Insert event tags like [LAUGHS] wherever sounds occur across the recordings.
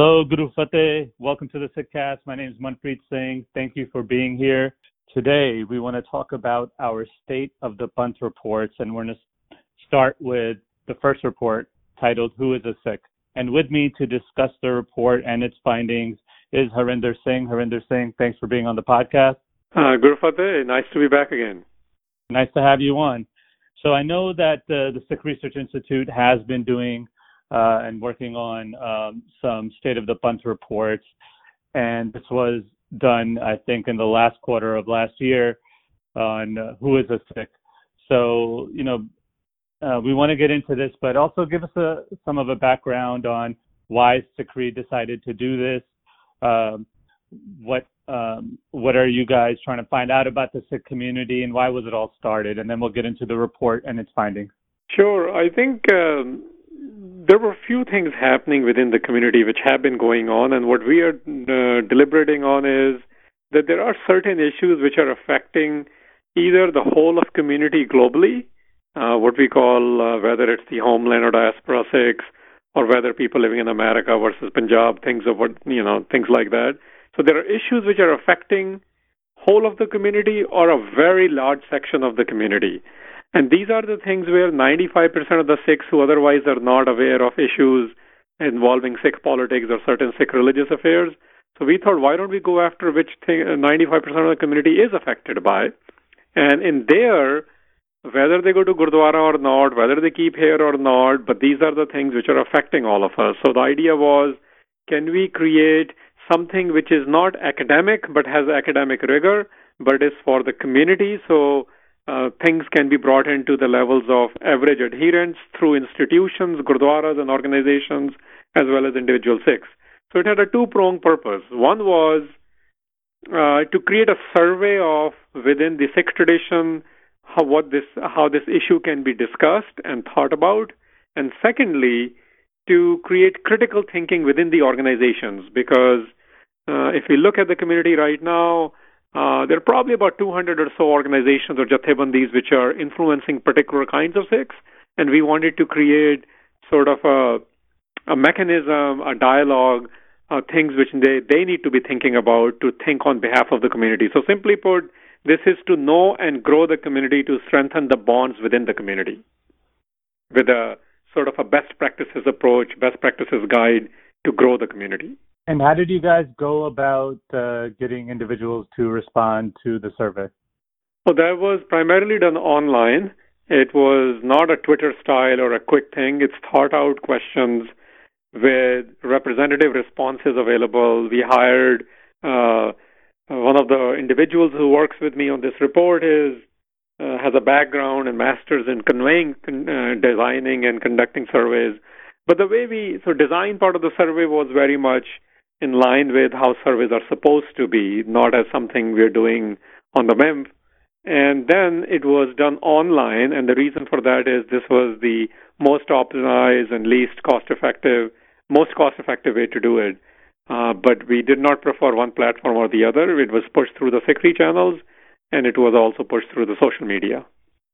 Hello, Guru Fateh. Welcome to the Sikhcast. My name is Manpreet Singh. Thank you for being here. Today, we want to talk about our State of the Panth reports, and we're going to start with the first report titled Who is a Sikh? And with me to discuss the report and its findings is Harinder Singh. Harinder Singh, thanks for being on the podcast. Uh, Guru Fateh, nice to be back again. Nice to have you on. So I know that uh, the Sikh Research Institute has been doing and working on um, some state of the Panth reports. And this was done, I think, in the last quarter of last year on uh, who is a Sikh. So, you know, uh, we want to get into this, but also give us a, some of a background on why SikhRI decided to do this. Um, what um, what are you guys trying to find out about the Sikh community, and why was it all started? And then we'll get into the report and its findings. Sure. I think um, there were a few things happening within the community which have been going on, and what we are uh, deliberating on is that there are certain issues which are affecting either the whole of community globally, uh, what we call uh, whether it's the homeland or diaspora Sikhs, or whether people living in America versus Punjab, things of what you know, things like that. So there are issues which are affecting whole of the community or a very large section of the community. And these are the things where 95% of the Sikhs who otherwise are not aware of issues involving Sikh politics or certain Sikh religious affairs. So we thought, why don't we go after which thing 95% of the community is affected by? And in there, whether they go to Gurdwara or not, whether they keep hair or not, but these are the things which are affecting all of us. So the idea was, can we create something which is not academic but has academic rigor, but is for the community? So uh, things can be brought into the levels of average adherence through institutions, gurdwaras, and organizations, as well as individual Sikhs. So it had a two-pronged purpose. One was uh, to create a survey of within the Sikh tradition how what this how this issue can be discussed and thought about, and secondly, to create critical thinking within the organizations because uh, if we look at the community right now, uh, there are probably about 200 or so organizations or jathebandis which are influencing particular kinds of Sikhs, and we wanted to create sort of a, a mechanism, a dialogue, uh, things which they, they need to be thinking about to think on behalf of the community. So, simply put, this is to know and grow the community to strengthen the bonds within the community with a sort of a best practices approach, best practices guide to grow the community. And how did you guys go about uh, getting individuals to respond to the survey? Well, that was primarily done online. It was not a Twitter style or a quick thing. It's thought out questions with representative responses available. We hired uh, one of the individuals who works with me on this report is uh, has a background and masters in conveying, uh, designing, and conducting surveys. But the way we so design part of the survey was very much in line with how surveys are supposed to be, not as something we're doing on the whim. And then it was done online, and the reason for that is this was the most optimized and least cost effective, most cost effective way to do it. Uh, but we did not prefer one platform or the other. It was pushed through the SikhRI channels, and it was also pushed through the social media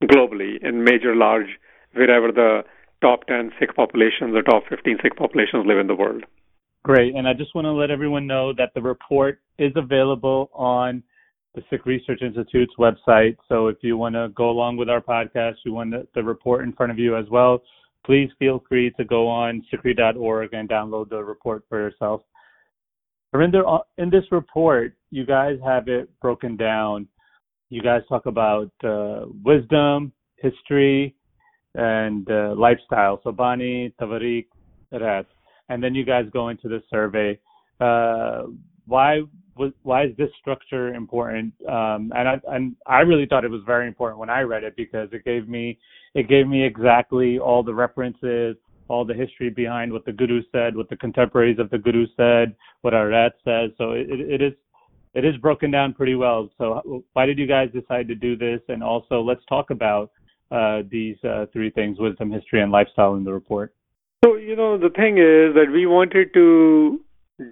globally in major, large, wherever the top 10 Sikh populations the top 15 Sikh populations live in the world. Great. And I just want to let everyone know that the report is available on the Sikh Research Institute's website. So if you want to go along with our podcast, you want the report in front of you as well, please feel free to go on sikhri.org and download the report for yourself. Harinder, uh, in this report, you guys have it broken down. You guys talk about uh, wisdom, history, and uh, lifestyle. So Bani, Tavarikh, Rahit and then you guys go into the survey. Uh, why was why is this structure important? Um, and I and I really thought it was very important when I read it because it gave me it gave me exactly all the references, all the history behind what the guru said, what the contemporaries of the guru said, what our Rahit says. So it, it is it is broken down pretty well. So why did you guys decide to do this? And also let's talk about uh, these uh, three things: wisdom, history, and lifestyle in the report. So, you know, the thing is that we wanted to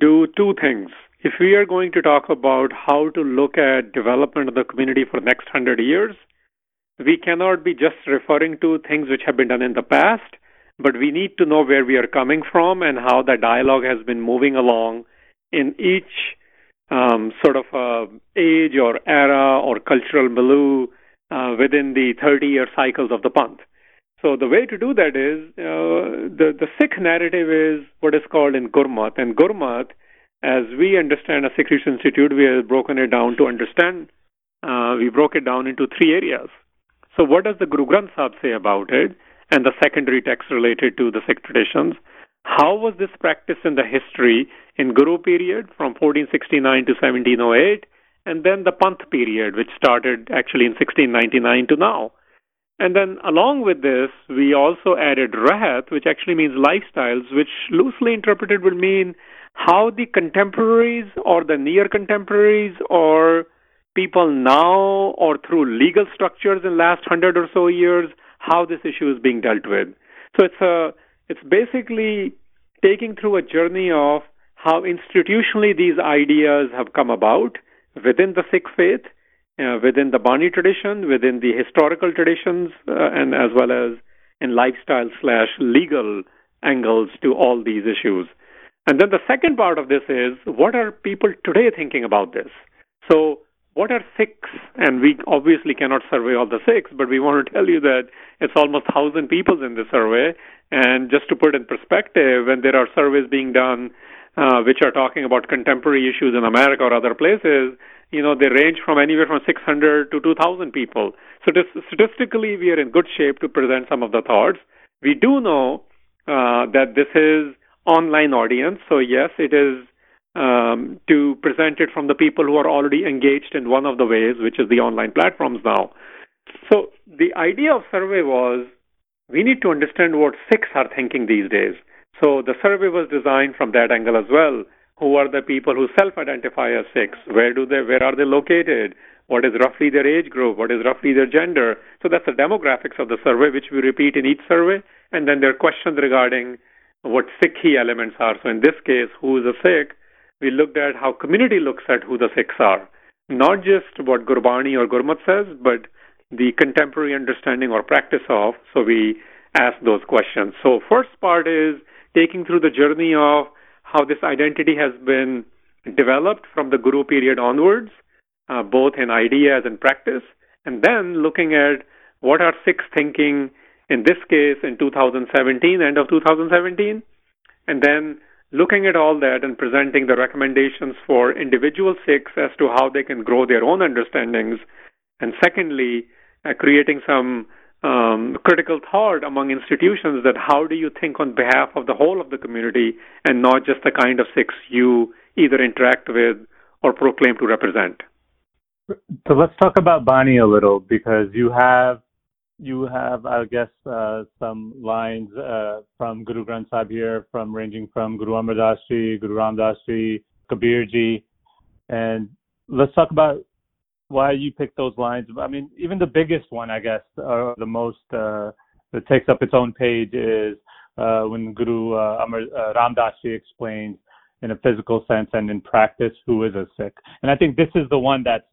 do two things. If we are going to talk about how to look at development of the community for the next 100 years, we cannot be just referring to things which have been done in the past, but we need to know where we are coming from and how the dialogue has been moving along in each um, sort of uh, age or era or cultural milieu uh, within the 30 year cycles of the Panth. So the way to do that is uh, the the Sikh narrative is what is called in Gurmat, and Gurmat, as we understand a Sikh Research Institute, we have broken it down to understand. Uh, we broke it down into three areas. So what does the Guru Granth Sahib say about it, and the secondary texts related to the Sikh traditions? How was this practiced in the history in Guru period from 1469 to 1708, and then the Panth period, which started actually in 1699 to now? And then along with this, we also added rahat, which actually means lifestyles, which loosely interpreted would mean how the contemporaries or the near contemporaries or people now or through legal structures in last hundred or so years, how this issue is being dealt with. So it's a it's basically taking through a journey of how institutionally these ideas have come about within the Sikh faith uh, within the Bani tradition, within the historical traditions, uh, and as well as in lifestyle slash legal angles to all these issues. And then the second part of this is what are people today thinking about this? So, what are Sikhs? And we obviously cannot survey all the Sikhs, but we want to tell you that it's almost 1,000 people in the survey. And just to put in perspective, when there are surveys being done uh, which are talking about contemporary issues in America or other places, you know, they range from anywhere from 600 to 2,000 people. So statistically, we are in good shape to present some of the thoughts. We do know uh, that this is online audience, so yes, it is um, to present it from the people who are already engaged in one of the ways, which is the online platforms now. So the idea of survey was we need to understand what Sikhs are thinking these days. So the survey was designed from that angle as well who are the people who self-identify as Sikhs? Where do they? Where are they located? What is roughly their age group? What is roughly their gender? So that's the demographics of the survey, which we repeat in each survey. And then there are questions regarding what Sikh key elements are. So in this case, who is a Sikh? We looked at how community looks at who the Sikhs are, not just what Gurbani or Gurmat says, but the contemporary understanding or practice of. So we ask those questions. So first part is taking through the journey of how this identity has been developed from the Guru period onwards, uh, both in ideas and practice, and then looking at what are Sikhs thinking in this case in 2017, end of 2017, and then looking at all that and presenting the recommendations for individual Sikhs as to how they can grow their own understandings, and secondly, uh, creating some um, critical thought among institutions that how do you think on behalf of the whole of the community and not just the kind of Sikhs you either interact with or proclaim to represent. So let's talk about Bani a little because you have you have I guess uh, some lines uh, from Guru Granth Sahib here, from ranging from Guru Amar Das Ji, Guru Ram Das Ji, Kabir Ji, and let's talk about why you picked those lines. I mean, even the biggest one, I guess, or the most uh, that takes up its own page is uh, when Guru uh, Amar uh, Ram Das Ji explains in a physical sense and in practice who is a Sikh. And I think this is the one that's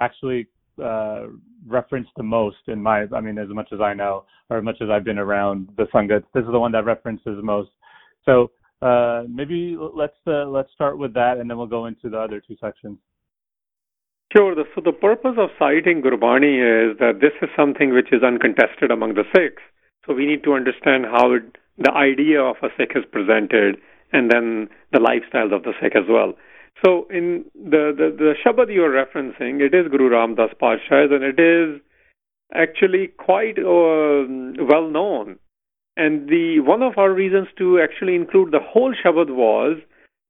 actually uh, referenced the most in my, I mean, as much as I know, or as much as I've been around the Sangat, this is the one that references most. So uh, maybe let's uh, let's start with that, and then we'll go into the other two sections. Sure. So the purpose of citing Gurbani is that this is something which is uncontested among the Sikhs. So we need to understand how it, the idea of a Sikh is presented and then the lifestyles of the Sikh as well. So in the, the, the Shabad you're referencing, it is Guru Ram Das Pasha's and it is actually quite uh, well known. And the one of our reasons to actually include the whole Shabad was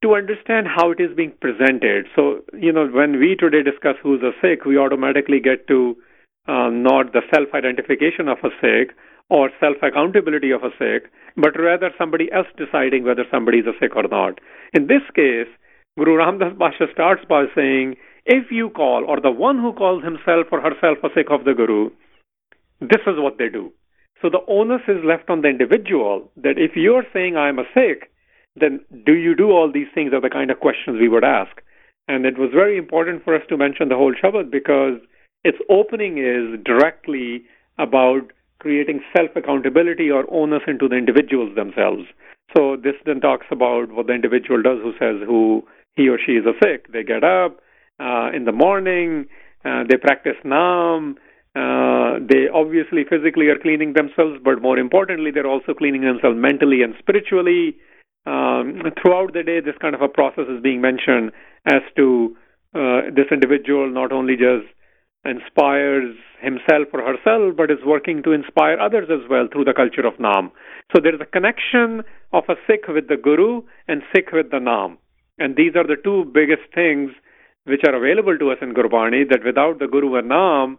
to understand how it is being presented. So, you know, when we today discuss who's a Sikh, we automatically get to uh, not the self identification of a Sikh or self accountability of a Sikh, but rather somebody else deciding whether somebody is a Sikh or not. In this case, Guru Ramdas Pasha starts by saying, if you call, or the one who calls himself or herself a Sikh of the Guru, this is what they do. So the onus is left on the individual that if you're saying I'm a Sikh, then do you do all these things are the kind of questions we would ask. And it was very important for us to mention the whole Shabad because its opening is directly about creating self accountability or onus into the individuals themselves. So this then talks about what the individual does who says who he or she is a Sikh. They get up uh, in the morning, uh, they practice Naam, uh, they obviously physically are cleaning themselves, but more importantly, they're also cleaning themselves mentally and spiritually. Um, throughout the day, this kind of a process is being mentioned as to uh, this individual not only just inspires himself or herself, but is working to inspire others as well through the culture of Naam. So there is a connection of a Sikh with the Guru and Sikh with the Naam. And these are the two biggest things which are available to us in Gurbani that without the Guru and Naam,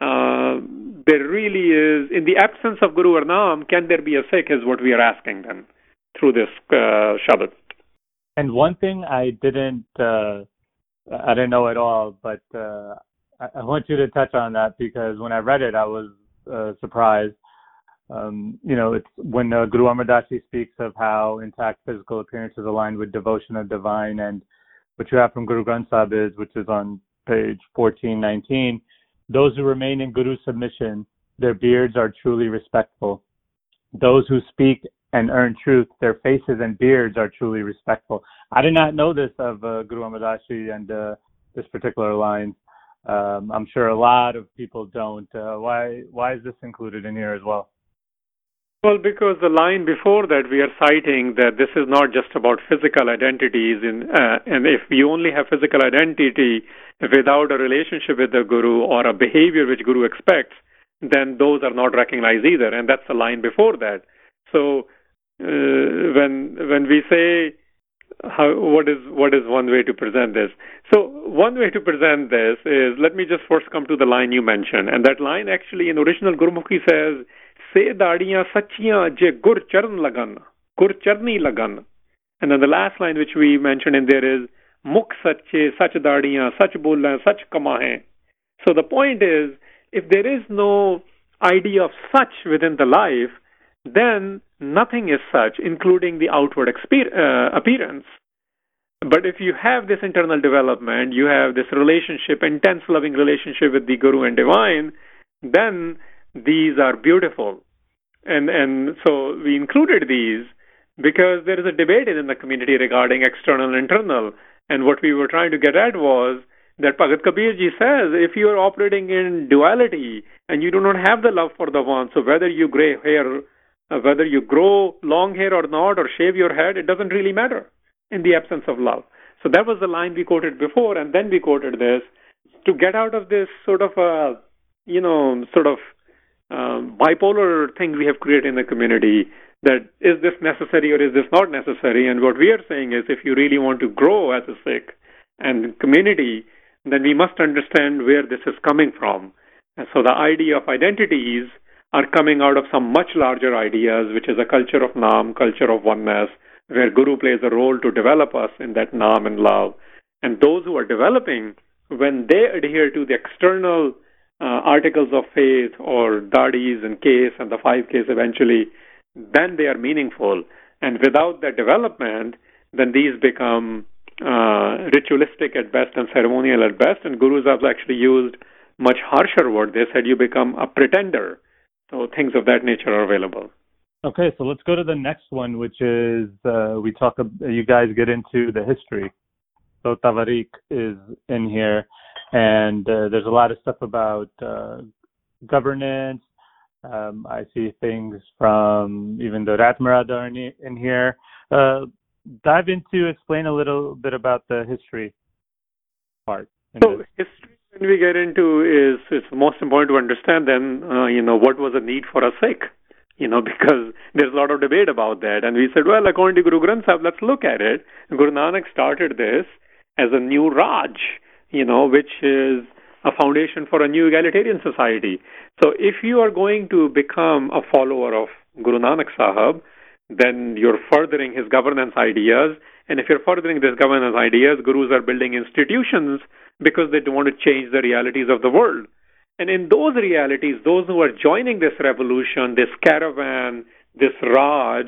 uh, there really is, in the absence of Guru or Naam, can there be a Sikh is what we are asking them through this uh, Shabad. And one thing I didn't, uh, I didn't know at all, but uh, I, want you to touch on that because when I read it, I was uh, surprised. Um, you know, it's when uh, Guru Amar Das Ji speaks of how intact physical appearance is aligned with devotion of divine, and what you have from Guru Granth Sahib is, which is on page 1419, those who remain in Guru submission, their beards are truly respectful. Those who speak and earn truth, their faces and beards are truly respectful. I did not know this of uh, Guru Amar Das and uh, this particular line. Um, I'm sure a lot of people don't. Uh, why why is this included in here as well? Well, because the line before that we are citing that this is not just about physical identities, in, uh, and if you only have physical identity without a relationship with the guru or a behavior which guru expects, then those are not recognized either, and that's the line before that. So uh, when when we say how, what is what is one way to present this? So one way to present this is let me just first come to the line you mentioned, and that line actually in original Gurmukhi says, "Se dadiyan sachiyan je gur charan lagan, gur charni lagan," and then the last line which we mentioned in there is, "Mukh sache, sach dadiyan, sach bolan, sach kamahe." So the point is, if there is no idea of such within the life, then nothing is sach, including the outward uh, appearance. But if you have this internal development, you have this relationship, intense loving relationship with the Guru and Divine, then these are beautiful. And and so we included these because there is a debate in the community regarding external and internal. And what we were trying to get at was that Bhagat Kabir ji says if you are operating in duality and you do not have the love for the one, so whether you gray hair whether you grow long hair or not, or shave your head, it doesn't really matter in the absence of love. So that was the line we quoted before, and then we quoted this to get out of this sort of a, you know, sort of um, bipolar thing we have created in the community. That is this necessary or is this not necessary? And what we are saying is, if you really want to grow as a Sikh and community, then we must understand where this is coming from. And so the idea of identities are coming out of some much larger ideas, which is a culture of Naam, culture of oneness, where Guru plays a role to develop us in that Naam and love. And those who are developing, when they adhere to the external uh, articles of faith or dadis and case and the five case eventually, then they are meaningful. And without that development, then these become uh, ritualistic at best and ceremonial at best. And gurus have actually used much harsher word. They said you become a pretender so things of that nature are available. Okay, so let's go to the next one, which is uh, we talk. You guys get into the history. So Tavarikh is in here, and uh, there's a lot of stuff about uh, governance. Um, I see things from even the Rahat Maryada in, in here. Uh, dive into explain a little bit about the history part. So history when we get into is it's most important to understand then uh, you know what was the need for a Sikh? You know [LAUGHS] because there's a lot of debate about that. And we said well according to Guru Granth Sahib let's look at it. Guru Nanak started this as a new Raj you know which is a foundation for a new egalitarian society. So if you are going to become a follower of Guru Nanak Sahib then you're furthering his governance ideas. And if you're furthering these governance ideas gurus are building institutions because they want to change the realities of the world. And in those realities, those who are joining this revolution, this caravan, this Raj,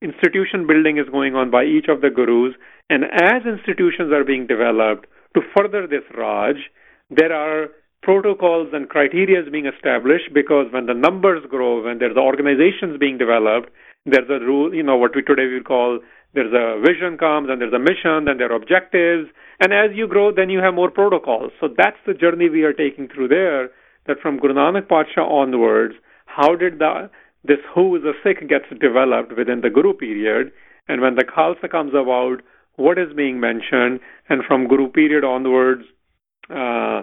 institution building is going on by each of the gurus. And as institutions are being developed to further this Raj, there are protocols and criteria being established because when the numbers grow, when there's organizations being developed, there's a rule, you know, what we today would call there's a vision comes and there's a mission, then there are objectives. And as you grow, then you have more protocols. So that's the journey we are taking through there, that from Guru Nanak Patsha onwards, how did the, this who is a Sikh gets developed within the Guru period, and when the Khalsa comes about, what is being mentioned, and from Guru period onwards, uh,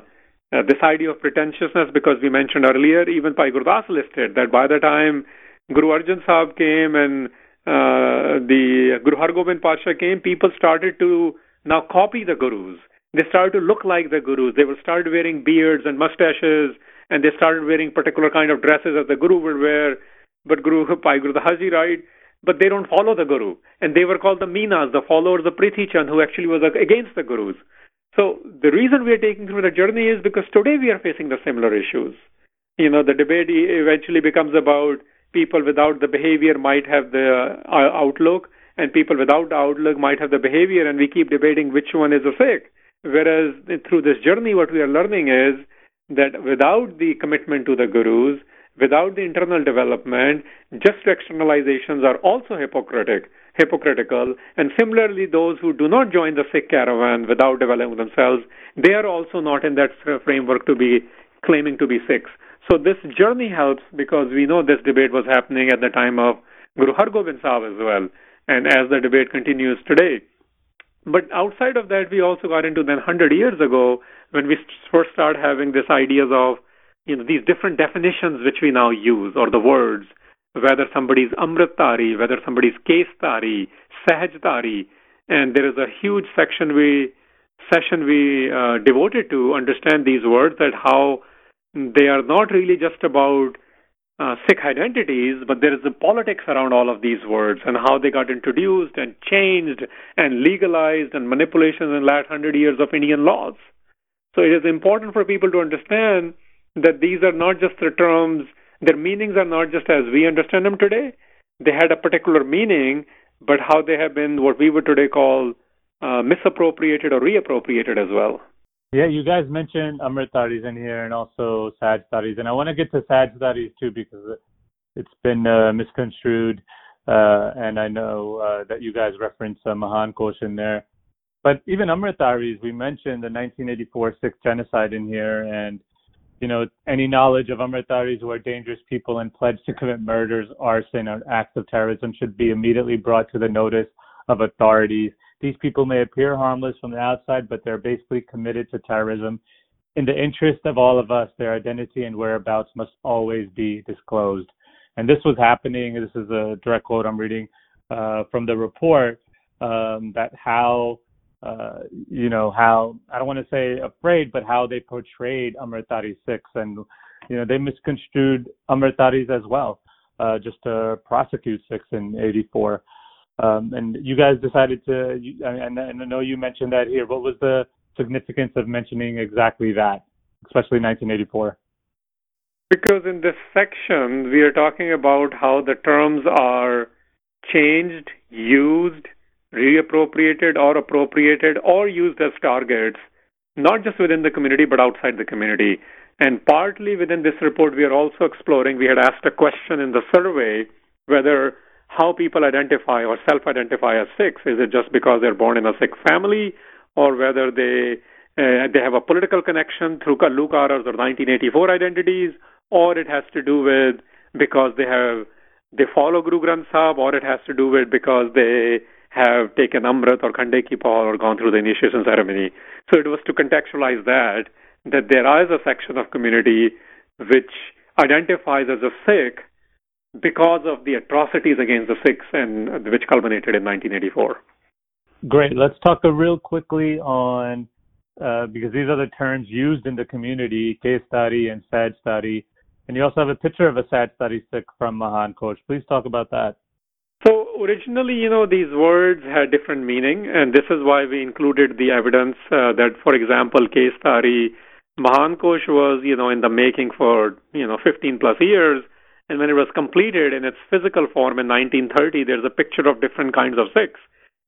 uh, this idea of pretentiousness, because we mentioned earlier, even Bhai Gurdas listed that by the time Guru Arjan Sahib came and uh, the Guru Hargobind Pasha came, people started to now copy the Gurus. They started to look like the Gurus. They were started wearing beards and mustaches, and they started wearing particular kind of dresses that the Guru would wear. But Guru [LAUGHS] Bhai Guru Haji right, but they don't follow the Guru, and they were called the Minas, the followers of Prithi Chand, who actually was against the Gurus. So the reason we are taking through the journey is because today we are facing the similar issues. You know, the debate eventually becomes about people without the behavior might have the uh, outlook, and people without the outlook might have the behavior, and we keep debating which one is a Sikh. Whereas through this journey, what we are learning is that without the commitment to the gurus, without the internal development, just externalizations are also hypocritic, hypocritical. And similarly, those who do not join the Sikh caravan without developing themselves, they are also not in that framework to be claiming to be Sikhs. So this journey helps because we know this debate was happening at the time of Guru Hargobind Sahib as well, and as the debate continues today. But outside of that, we also got into then 100 years ago when we first started having these ideas of you know these different definitions which we now use or the words whether somebody's amritdhari whether somebody's keshdhari sahajdhari and there is a huge section we session we uh, devoted to understand these words that how they are not really just about uh, Sikh identities, but there is the politics around all of these words and how they got introduced and changed and legalized and manipulations in the last hundred years of Indian laws. So it is important for people to understand that these are not just the terms, their meanings are not just as we understand them today. They had a particular meaning, but how they have been what we would today call uh, misappropriated or reappropriated as well. Yeah, you guys mentioned Amrit Amritdharis in here and also Sahajdharis, and I want to get to Sahajdharis too because it's been uh, misconstrued, uh, and I know uh, that you guys reference uh, Mahan Kosh in there. But even Amrit Amritdharis, we mentioned the 1984 Sikh genocide in here, and you know any knowledge of Amrit Amritdharis who are dangerous people and pledged to commit murders, arson, or acts of terrorism should be immediately brought to the notice of authorities these people may appear harmless from the outside, but they're basically committed to terrorism. In the interest of all of us, their identity and whereabouts must always be disclosed. And this was happening. This is a direct quote I'm reading uh, from the report um, that how uh, you know how I don't want to say afraid, but how they portrayed Amritdhari Sikhs, and you know they misconstrued Amritdharis as well, uh, just to prosecute Sikhs in '84. Um, and you guys decided to, and I know you mentioned that here. What was the significance of mentioning exactly that, especially 1984? Because in this section, we are talking about how the terms are changed, used, reappropriated, or appropriated, or used as targets, not just within the community, but outside the community. And partly within this report, we are also exploring, we had asked a question in the survey whether how people identify or self-identify as Sikhs. Is it just because they're born in a Sikh family, or whether they uh, they have a political connection through Ghallugharas or 1984 identities, or it has to do with because they have they follow Guru Granth Sahib, or it has to do with because they have taken Amrit or Khande Ki Pahul or gone through the initiation ceremony. So it was to contextualize that that there is a section of community which identifies as a Sikh because of the atrocities against the Sikhs and which culminated in 1984. Great. Let's talk real quickly on uh, because these are the terms used in the community, keshdhari and sahajdhari. And you also have a picture of a sahajdhari Sikh from Mahan Kosh. Please talk about that. So originally, you know, these words had different meaning, and this is why we included the evidence uh, that, for example, Keshdhari, Mahan Kosh was, you know, in the making for, you know, 15 plus years and when it was completed in its physical form in 1930, there's a picture of different kinds of Sikhs.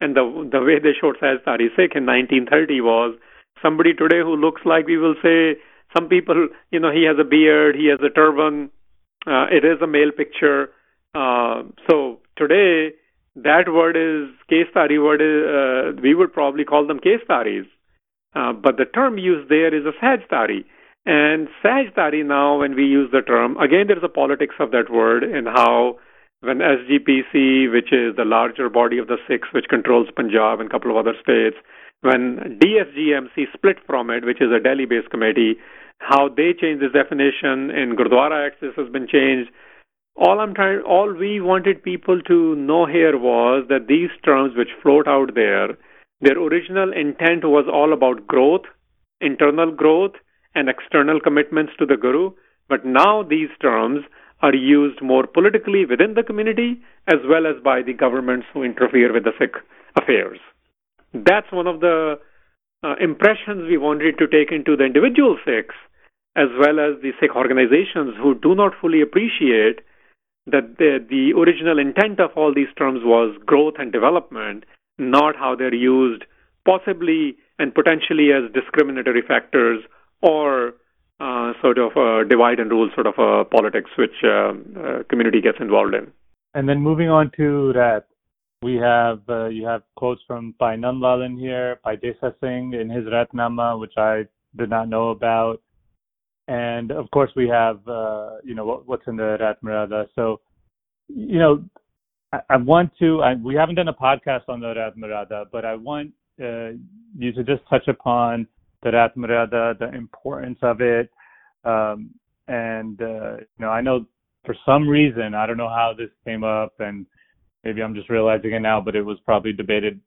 And the the way they showed Sahajdhari Sikh in 1930 was somebody today who looks like we will say some people, you know, he has a beard, he has a turban. Uh, it is a male picture. Uh, so today, that word is keshdhari word. Is, uh, we would probably call them keshdharis, uh, but the term used there is a sahajdhari. And sahajdhari now, when we use the term, again, there's a politics of that word and how when SGPC, which is the larger body of the Sikhs, which controls Punjab and a couple of other states, when DSGMC split from it, which is a Delhi-based committee, how they changed this definition in Gurdwara this has been changed. All I'm trying, all we wanted people to know here was that these terms which float out there, their original intent was all about growth, internal growth, and external commitments to the Guru. But now these terms are used more politically within the community as well as by the governments who interfere with the Sikh affairs. That's one of the uh, impressions we wanted to take into the individual Sikhs as well as the Sikh organizations who do not fully appreciate that the, the original intent of all these terms was growth and development, not how they're used possibly and potentially as discriminatory factors or uh, sort of a divide and rule sort of a politics which uh, uh, community gets involved in. And then moving on to that, we have uh, you have quotes from Nandlal in here, Bhai Desa Singh in his Rahatnama, which I did not know about, and of course we have uh, you know what, what's in the Rahat Maryada. So you know I, I want to. I, we haven't done a podcast on the Rahat Maryada, but I want you to just touch upon the Rahat Maryada, the importance of it. Um, and, uh, you know, I know for some reason, I don't know how this came up, and maybe I'm just realizing it now, but it was probably debated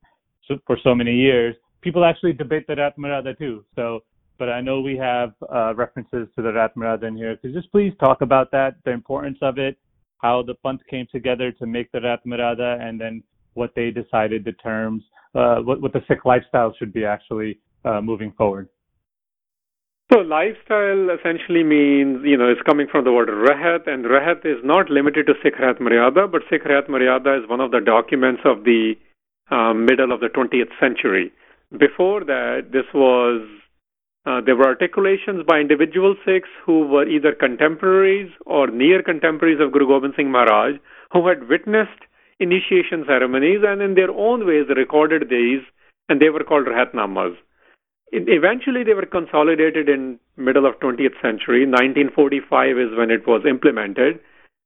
for so many years. People actually debate the Rahat Maryada too. So, but I know we have uh, references to the Rahat Maryada in here. You just please talk about that, the importance of it, how the Panth came together to make the Rahat Maryada, and then what they decided the terms, uh, what, what the Sikh lifestyle should be actually moving forward? So lifestyle essentially means, you know, it's coming from the word Rahat, and Rahat is not limited to Sikh Rahat Maryada, but Sikh Rahat Maryada is one of the documents of the uh, middle of the 20th century. Before that, this was uh, there were articulations by individual Sikhs who were either contemporaries or near contemporaries of Guru Gobind Singh Maharaj, who had witnessed initiation ceremonies and in their own ways recorded these, and they were called Rahatnamas eventually they were consolidated in middle of 20th century. 1945 is when it was implemented.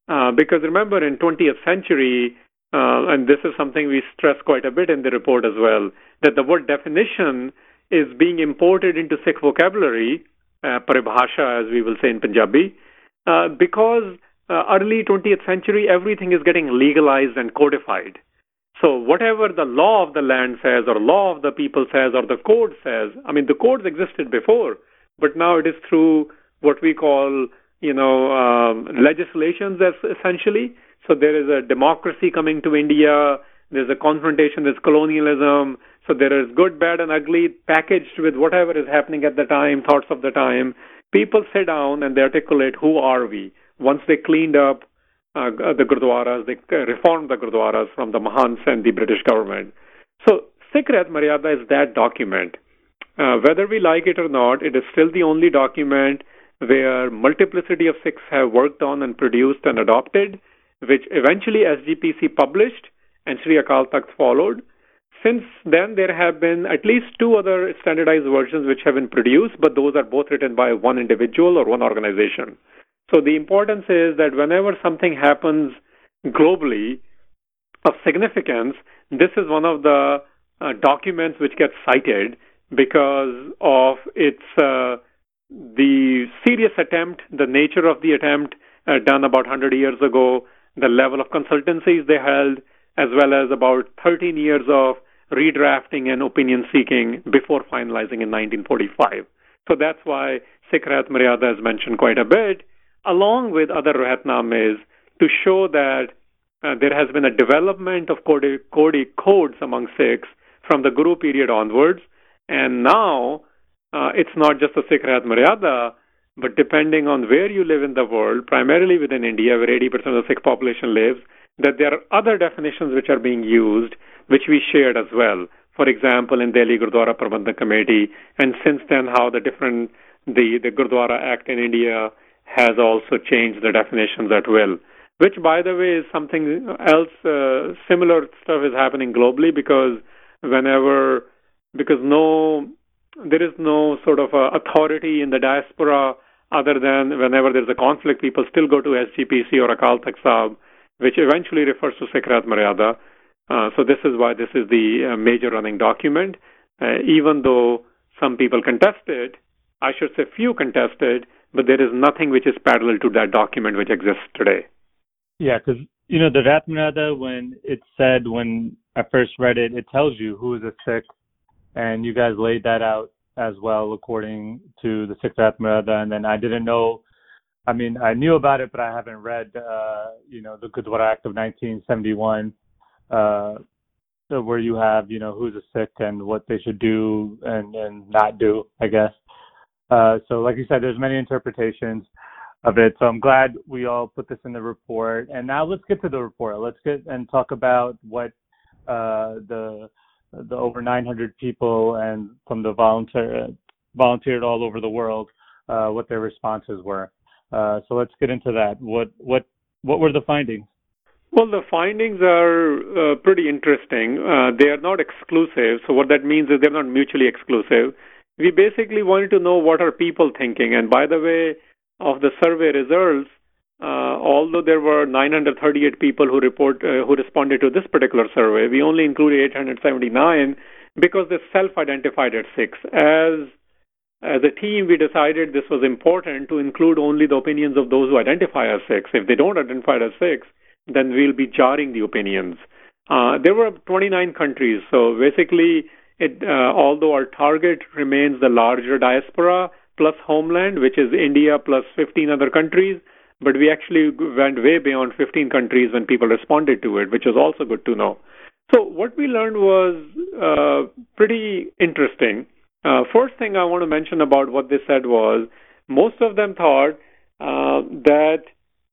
Uh, because remember in 20th century uh, and this is something we stress quite a bit in the report as well that the word definition is being imported into Sikh vocabulary uh, paribhasha as we will say in Punjabi. Uh, because uh, early 20th century everything is getting legalized and codified so whatever the law of the land says or law of the people says or the code says, I mean the codes existed before, but now it is through what we call you know um, legislations essentially. So there is a democracy coming to India. There's a confrontation. There's colonialism. So there is good, bad, and ugly packaged with whatever is happening at the time, thoughts of the time. People sit down and they articulate who are we. Once they cleaned up uh, the Gurdwaras, they reformed the Gurdwaras from the Mahants and the British government. So Sikh Rahat Maryada is that document. Uh, whether we like it or not, it is still the only document where multiplicity of Sikhs have worked on and produced and adopted, which eventually SGPC published and Sri Akal Takht followed. Since then, there have been at least two other standardized versions which have been produced, but those are both written by one individual or one organization. So the importance is that whenever something happens globally of significance, this is one of the uh, documents which gets cited because of its uh, the serious attempt, the nature of the attempt uh, done about 100 years ago, the level of consultancies they held, as well as about 13 years of redrafting and opinion seeking before finalizing in 1945. So that's why Sikh Rahat Maryada is mentioned quite a bit along with other Rahatnamas to show that uh, there has been a development of Kodi, Kodi codes among Sikhs from the Guru period onwards. And now uh, it's not just a Sikh Rahat Maryada, but depending on where you live in the world, primarily within India, where 80% of the Sikh population lives, that there are other definitions which are being used, which we shared as well. For example, in Delhi Gurdwara Prabandhak Committee, and since then, how the different the the Gurdwara Act in India has also changed the definitions at will. Which, by the way, is something else. Uh, similar stuff is happening globally because whenever because no there is no sort of authority in the diaspora other than whenever there's a conflict, people still go to SGPC or Akal Takht Sahib, which eventually refers to Sikh Rahat Maryada. Uh, so this is why this is the uh, major running document. Uh, even though some people contest it, I should say few contest it, but there is nothing which is parallel to that document which exists today. Yeah, because you know the Rahat when it said when I first read it, it tells you who is a Sikh, and you guys laid that out as well according to the Sikh Rahat and then I didn't know. I mean, I knew about it, but I haven't read, uh, you know, the Gurdwara Act of 1971, uh, where you have, you know, who's a Sikh and what they should do and and not do, I guess. Uh, so, like you said, there's many interpretations of it. So I'm glad we all put this in the report. And now let's get to the report. Let's get and talk about what uh, the the over 900 people and from the volunteer volunteered all over the world uh, what their responses were. Uh, so let's get into that. What what what were the findings? Well, the findings are uh, pretty interesting. Uh, they are not exclusive. So what that means is they're not mutually exclusive. We basically wanted to know what are people thinking. And by the way, of the survey results, uh, although there were 938 people who report uh, who responded to this particular survey, we only included 879 because they self-identified as Sikhs. As as a team, we decided this was important to include only the opinions of those who identify as Sikhs. If they don't identify as Sikhs, then we'll be jarring the opinions. Uh, there were 29 countries, so basically, it, uh, although our target remains the larger diaspora plus homeland, which is India plus 15 other countries, but we actually went way beyond 15 countries when people responded to it, which is also good to know. So what we learned was uh, pretty interesting. Uh, first thing I want to mention about what they said was most of them thought uh, that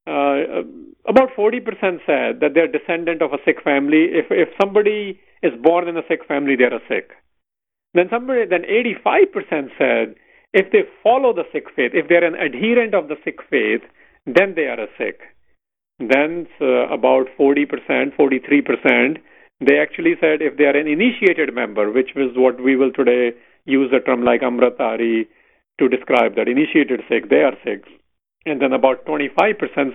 uh, about 40% said that they're descendant of a Sikh family. If if somebody is born in a Sikh family, they're a Sikh. Then somebody, then 85% said if they follow the Sikh faith, if they're an adherent of the Sikh faith, then they are a Sikh. Then uh, about 40%, 43%, they actually said if they are an initiated member, which is what we will today use a term like Amritdhari to describe that initiated Sikh, they are Sikhs. And then about 25%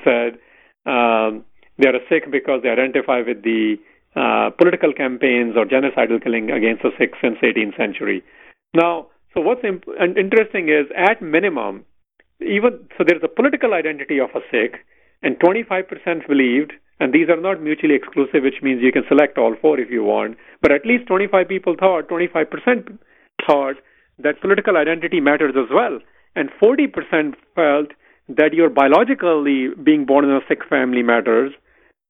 said um, they are a Sikh because they identify with the uh, political campaigns or genocidal killing against the Sikhs since 18th century. Now, so what's imp- interesting is at minimum, even so there's a political identity of a Sikh, and 25% believed, and these are not mutually exclusive, which means you can select all four if you want, but at least 25 people thought, 25% thought that political identity matters as well, and 40% felt that you're biologically being born in a Sikh family matters.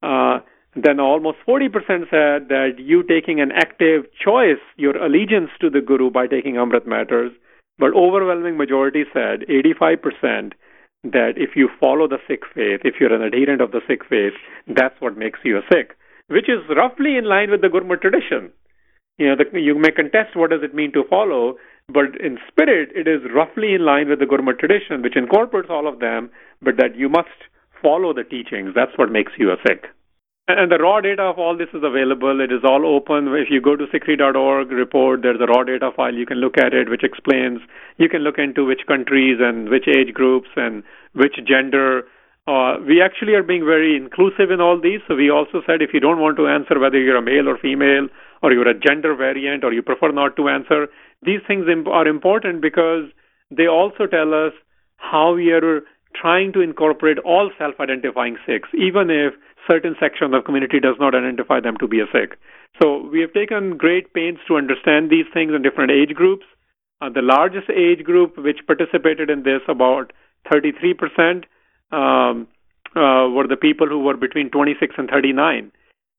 Uh, then almost 40% said that you taking an active choice, your allegiance to the Guru by taking Amrit matters. But overwhelming majority said, 85%, that if you follow the Sikh faith, if you're an adherent of the Sikh faith, that's what makes you a Sikh, which is roughly in line with the Gurmat tradition. You know, the, you may contest what does it mean to follow, but in spirit, it is roughly in line with the Gurmat tradition, which incorporates all of them, but that you must follow the teachings. That's what makes you a Sikh. And the raw data of all this is available. It is all open. If you go to sikhri.org report, there's a raw data file. You can look at it, which explains. You can look into which countries and which age groups and which gender. Uh, we actually are being very inclusive in all these. So we also said if you don't want to answer whether you're a male or female, or you're a gender variant, or you prefer not to answer, these things are important because they also tell us how we are trying to incorporate all self-identifying Sikhs, even if certain section of the community does not identify them to be a Sikh. So we have taken great pains to understand these things in different age groups. Uh, the largest age group which participated in this, about 33%, um, uh, were the people who were between 26 and 39.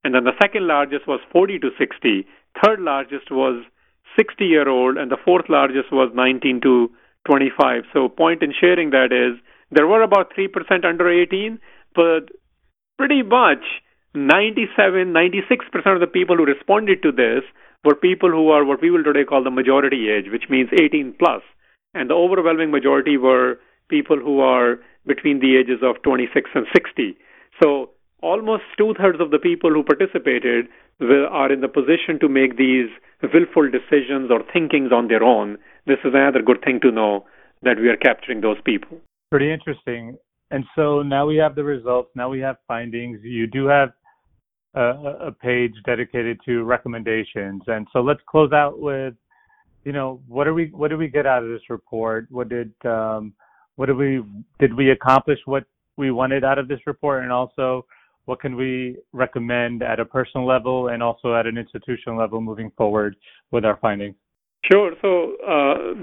And then the second largest was 40 to 60. Third largest was 60 year old, and the fourth largest was 19 to 25. So, point in sharing that is there were about 3% under 18, but pretty much 97, 96% of the people who responded to this were people who are what we will today call the majority age, which means 18 plus. and the overwhelming majority were people who are between the ages of 26 and 60. So almost two thirds of the people who participated are in the position to make these willful decisions or thinkings on their own. This is another good thing to know that we are capturing those people. Pretty interesting. And so now we have the results. Now we have findings. You do have a, a page dedicated to recommendations. And so let's close out with, you know, what are we what did we get out of this report? What did um, what did we did we accomplish what we wanted out of this report? And also, what can we recommend at a personal level and also at an institutional level moving forward with our findings? Sure. So uh,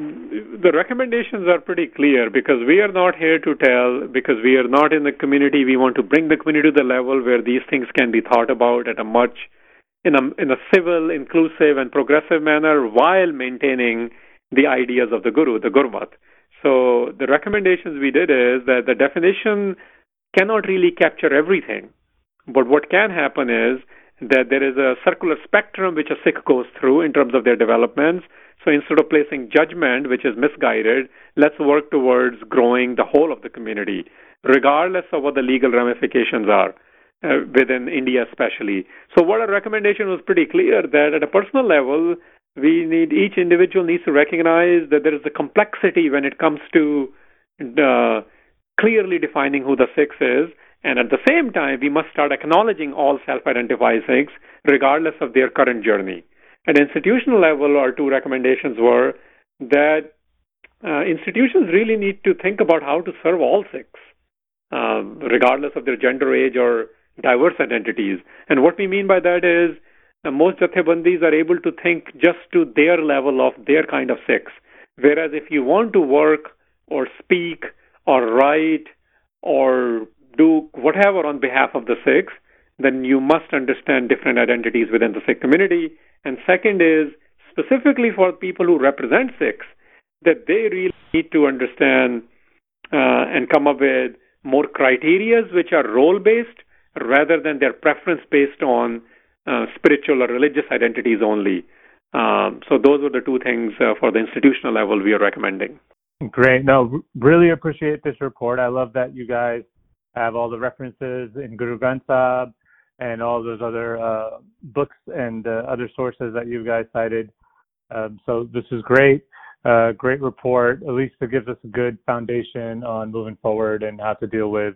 the recommendations are pretty clear because we are not here to tell, because we are not in the community. We want to bring the community to the level where these things can be thought about at a much, in a, in a civil, inclusive, and progressive manner while maintaining the ideas of the Guru, the Gurmat. So the recommendations we did is that the definition cannot really capture everything. But what can happen is that there is a circular spectrum which a Sikh goes through in terms of their developments. So instead of placing judgment, which is misguided, let's work towards growing the whole of the community, regardless of what the legal ramifications are. Uh, within India, especially. So, what our recommendation was pretty clear that at a personal level, we need each individual needs to recognize that there is a complexity when it comes to uh, clearly defining who the Sikh is, and at the same time, we must start acknowledging all self-identified Sikhs, regardless of their current journey. At institutional level, our two recommendations were that uh, institutions really need to think about how to serve all Sikhs, um, regardless of their gender, age, or diverse identities. And what we mean by that is uh, most Jathebandis are able to think just to their level of their kind of Sikhs. Whereas if you want to work or speak or write or do whatever on behalf of the Sikhs, then you must understand different identities within the Sikh community. And second is specifically for people who represent Sikhs, that they really need to understand uh, and come up with more criterias which are role based rather than their preference based on uh, spiritual or religious identities only. Um, so those are the two things uh, for the institutional level we are recommending. Great. No, really appreciate this report. I love that you guys have all the references in Guru Granth Sahib and all those other uh, books and uh, other sources that you guys cited. Um, so this is great, uh, great report. At least it gives us a good foundation on moving forward and how to deal with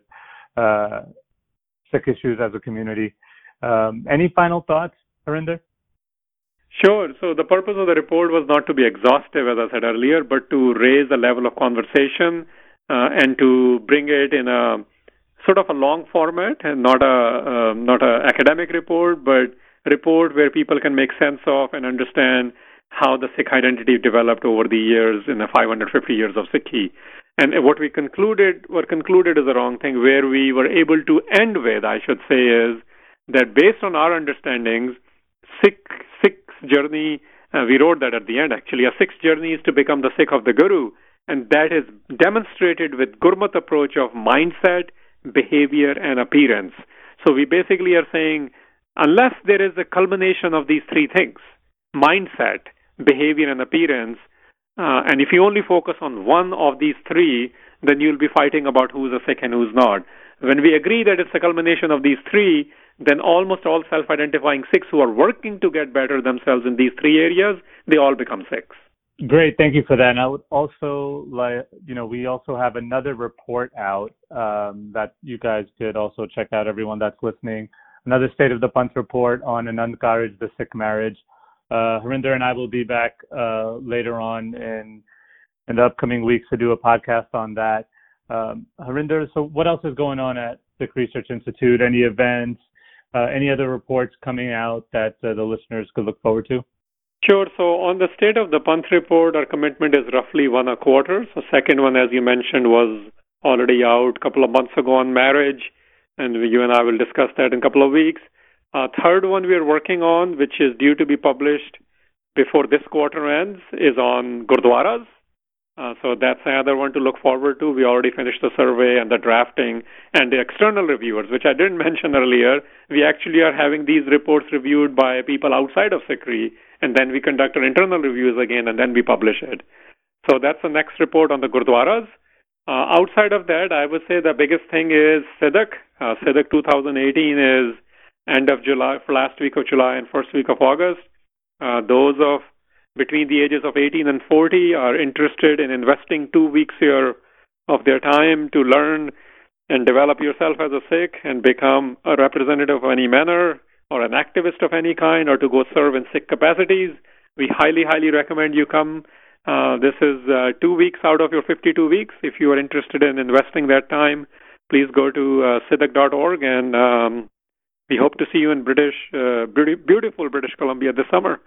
uh, Sikh issues as a community. Um, any final thoughts, Harinder? Sure. So the purpose of the report was not to be exhaustive, as I said earlier, but to raise the level of conversation uh, and to bring it in a sort of a long format and not a uh, not a academic report, but report where people can make sense of and understand how the Sikh identity developed over the years in the 550 years of Sikhi. And what we concluded, what concluded is the wrong thing. Where we were able to end with, I should say, is that based on our understandings, Sikh Sikh's journey. Uh, we wrote that at the end. Actually, a Sikh's journey is to become the Sikh of the Guru, and that is demonstrated with Gurmat approach of mindset, behavior, and appearance. So we basically are saying, unless there is a culmination of these three things mindset, behavior, and appearance uh, and if you only focus on one of these three, then you'll be fighting about who's a Sikh and who's not. When we agree that it's a culmination of these three, then almost all self identifying Sikhs who are working to get better themselves in these three areas, they all become Sikhs. Great, thank you for that. And I would also like, you know, we also have another report out um, that you guys could also check out. Everyone that's listening, another State of the Panth report on Anand Karaj the Sikh marriage. Uh, Harinder and I will be back uh, later on in in the upcoming weeks to do a podcast on that. Um, Harinder, so what else is going on at Sikh Research Institute? Any events? Uh, any other reports coming out that uh, the listeners could look forward to? Sure. So on the state of the Panth report, our commitment is roughly one a quarter. So second one, as you mentioned, was already out a couple of months ago on marriage, and you and I will discuss that in a couple of weeks. Uh, third one we are working on, which is due to be published before this quarter ends, is on Gurdwaras. Uh, so that's another one to look forward to. We already finished the survey and the drafting and the external reviewers, which I didn't [LAUGHS] mention earlier. We actually are having these reports reviewed by people outside of SikhRI, and then we conduct our internal reviews again, and then we publish it. So that's the next report on the Gurdwaras. Uh, outside of that, I would say the biggest thing is Sidak. Uh, Sidak 2018 is end of July, last week of July and first week of August. Uh, those of between the ages of 18 and 40 are interested in investing two weeks here of their time to learn and develop yourself as a Sikh and become a representative of any manner or an activist of any kind or to go serve in Sikh capacities. We highly, highly recommend you come. Uh, this is uh, two weeks out of your 52 weeks. If you are interested in investing that time, please go to uh, and um, we hope to see you in British, uh, beautiful British Columbia this summer.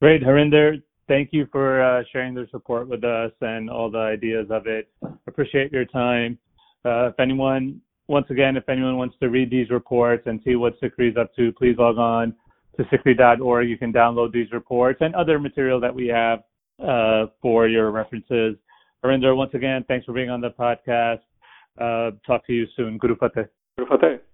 Great, Harinder. Thank you for uh, sharing the support with us and all the ideas of it. Appreciate your time. Uh, if anyone, once again, if anyone wants to read these reports and see what SikhRI is up to, please log on to sikhri.org. You can download these reports and other material that we have uh, for your references. Harinder, once again, thanks for being on the podcast. Uh, talk to you soon. Guru Fateh. Guru Fateh.